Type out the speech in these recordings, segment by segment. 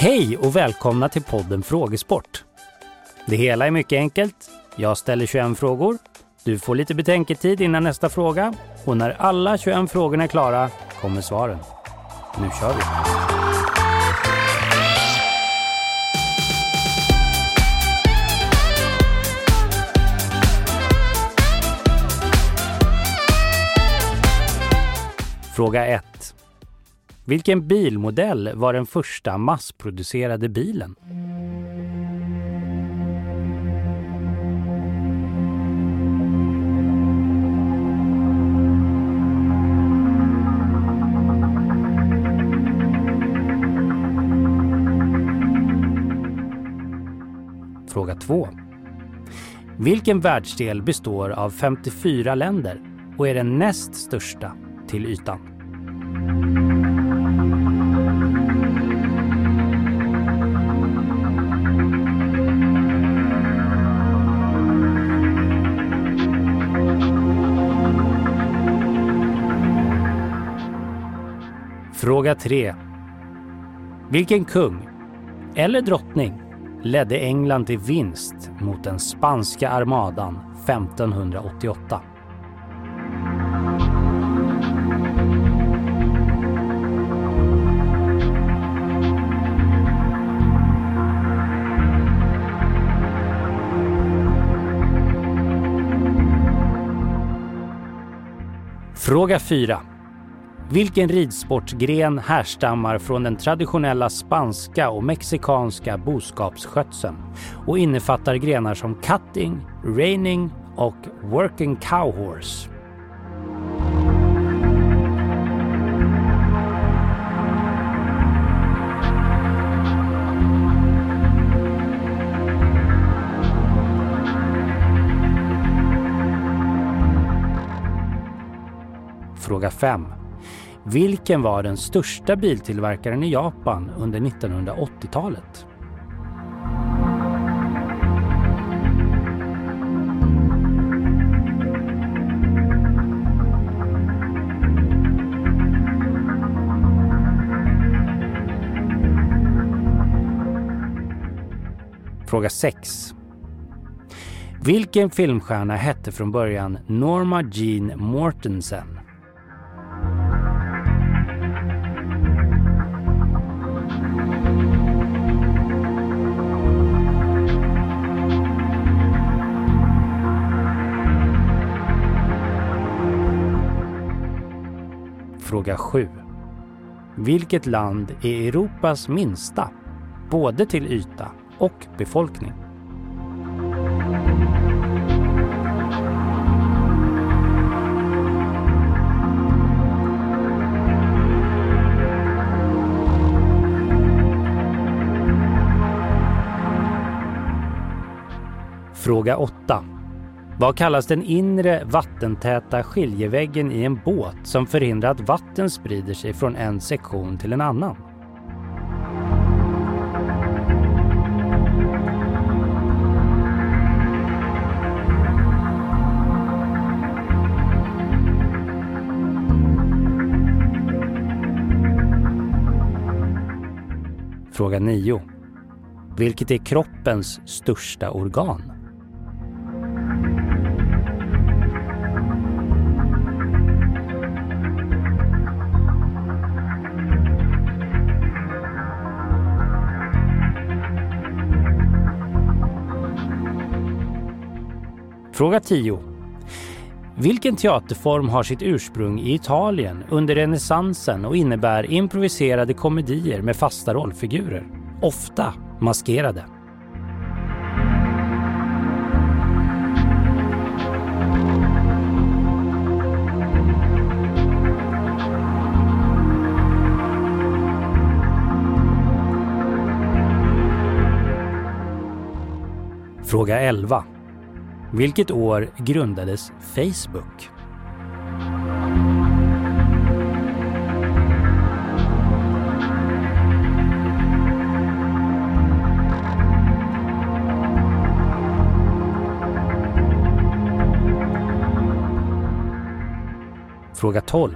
Hej och välkomna till podden Frågesport. Det hela är mycket enkelt. Jag ställer 21 frågor. Du får lite betänketid innan nästa fråga och när alla 21 frågorna är klara kommer svaren. Nu kör vi! Fråga 1. Vilken bilmodell var den första massproducerade bilen? Fråga 2. Vilken världsdel består av 54 länder och är den näst största till ytan? Fråga 3. Vilken kung, eller drottning, ledde England till vinst mot den spanska armadan 1588? Fråga 4. Vilken ridsportgren härstammar från den traditionella spanska och mexikanska boskapsskötseln och innefattar grenar som cutting, reining och working cow horse? Fråga 5. Vilken var den största biltillverkaren i Japan under 1980-talet? Fråga 6. Vilken filmstjärna hette från början Norma Jean Mortensen? Fråga 7. Vilket land är Europas minsta, både till yta och befolkning? Fråga 8. Vad kallas den inre vattentäta skiljeväggen i en båt som förhindrar att vatten sprider sig från en sektion till en annan? Fråga 9. Vilket är kroppens största organ? Fråga 10. Vilken teaterform har sitt ursprung i Italien under renässansen och innebär improviserade komedier med fasta rollfigurer, ofta maskerade? Fråga 11. Vilket år grundades Facebook? Fråga 12.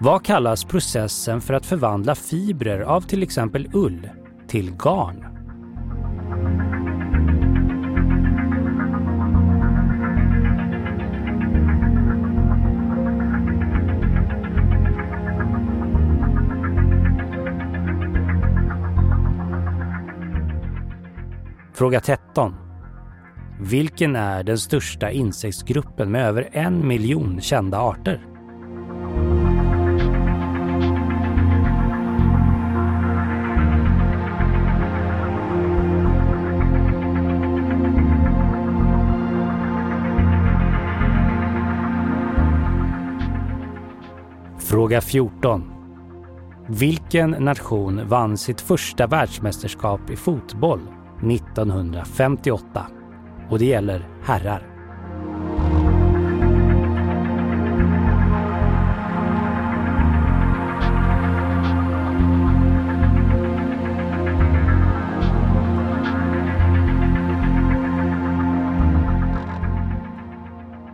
Vad kallas processen för att förvandla fibrer av till exempel ull till garn? Fråga 13. Vilken är den största insektsgruppen med över en miljon kända arter? Fråga 14. Vilken nation vann sitt första världsmästerskap i fotboll 1958? Och det gäller herrar.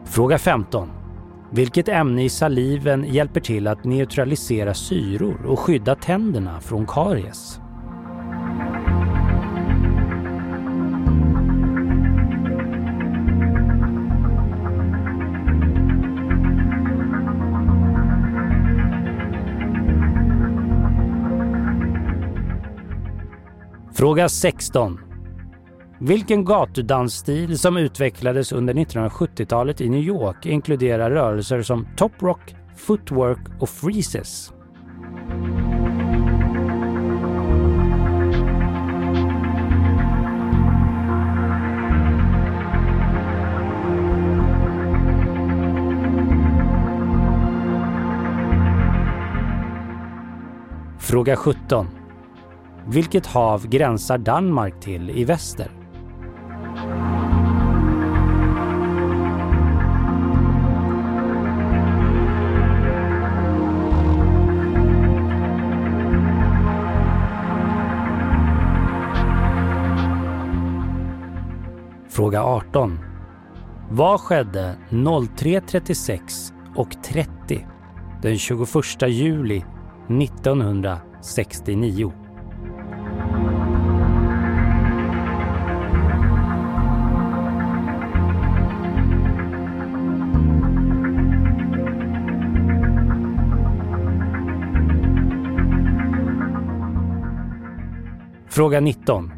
Fråga 15. Vilket ämne i saliven hjälper till att neutralisera syror och skydda tänderna från karies? Fråga 16. Vilken gatudansstil som utvecklades under 1970-talet i New York inkluderar rörelser som top rock, footwork och freezes? Fråga 17. Vilket hav gränsar Danmark till i väster? Fråga 18. Vad skedde 03.36 och 30 den 21 juli 1969? Fråga 19.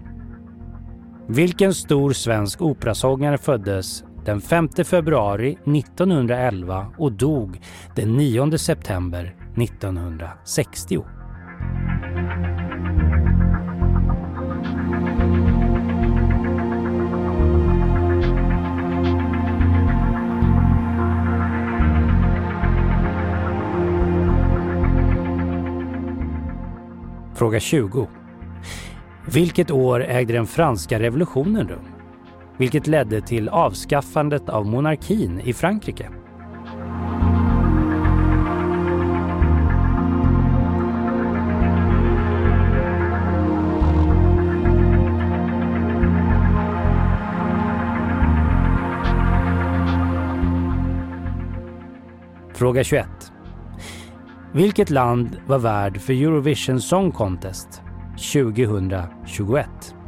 Vilken stor svensk operasångare föddes den 5 februari 1911 och dog den 9 september 1960? Fråga 20. Vilket år ägde den franska revolutionen rum? Vilket ledde till avskaffandet av monarkin i Frankrike? Fråga 21. Vilket land var värd för Eurovision Song Contest 2021.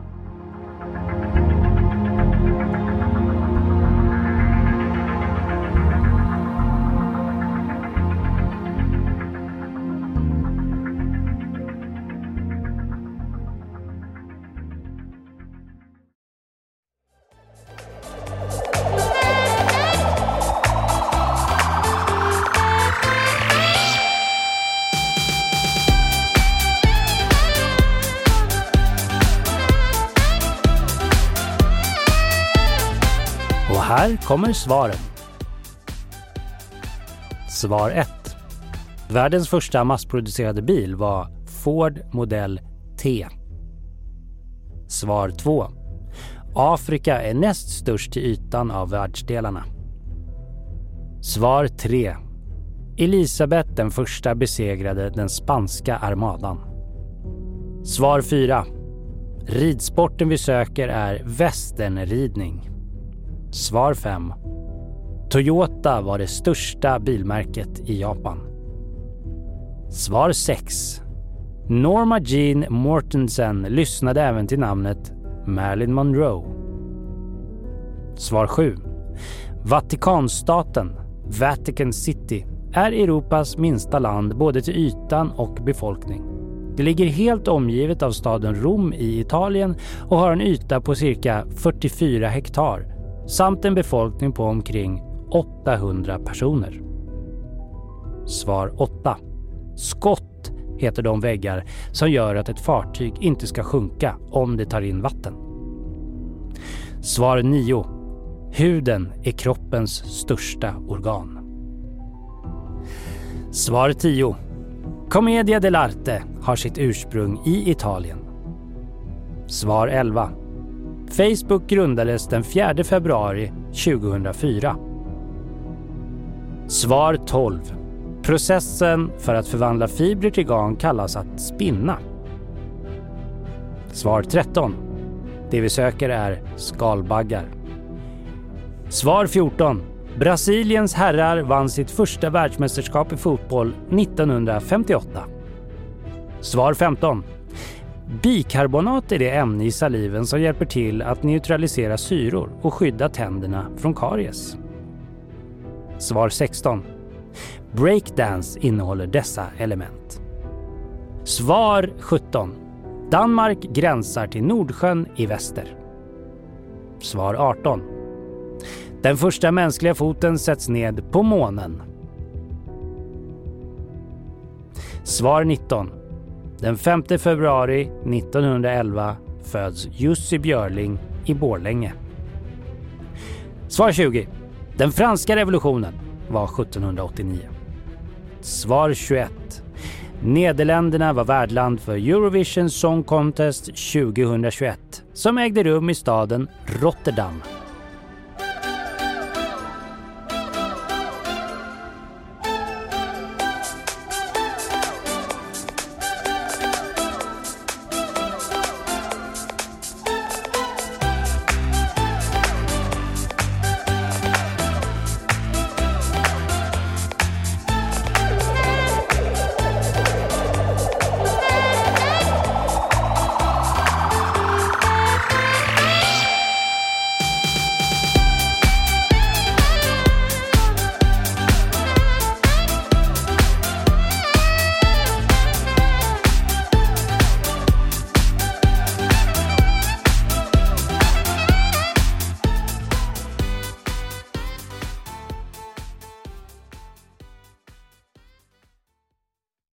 Här kommer svaren. Svar 1. Världens första massproducerade bil var Ford modell T. Svar 2. Afrika är näst störst till ytan av världsdelarna. Svar 3. Elisabeth den första besegrade den spanska armadan. Svar 4. Ridsporten vi söker är västernridning. Svar 5. Toyota var det största bilmärket i Japan. Svar 6. Norma Jean Mortensen lyssnade även till namnet Marilyn Monroe. Svar 7. Vatikanstaten, Vatican City, är Europas minsta land både till ytan och befolkning. Det ligger helt omgivet av staden Rom i Italien och har en yta på cirka 44 hektar samt en befolkning på omkring 800 personer. Svar 8. Skott heter de väggar som gör att ett fartyg inte ska sjunka om det tar in vatten. Svar 9. Huden är kroppens största organ. Svar 10. Commedia dell'arte har sitt ursprung i Italien. Svar 11. Facebook grundades den 4 februari 2004. Svar 12. Processen för att förvandla fibrer till garn kallas att spinna. Svar 13. Det vi söker är skalbaggar. Svar 14. Brasiliens herrar vann sitt första världsmästerskap i fotboll 1958. Svar 15. Bikarbonat är det ämne i saliven som hjälper till att neutralisera syror och skydda tänderna från karies. Svar 16. Breakdance innehåller dessa element. Svar 17. Danmark gränsar till Nordsjön i väster. Svar 18. Den första mänskliga foten sätts ned på månen. Svar 19. Den 5 februari 1911 föds Jussi Björling i Borlänge. Svar 20. Den franska revolutionen var 1789. Svar 21. Nederländerna var värdland för Eurovision Song Contest 2021 som ägde rum i staden Rotterdam.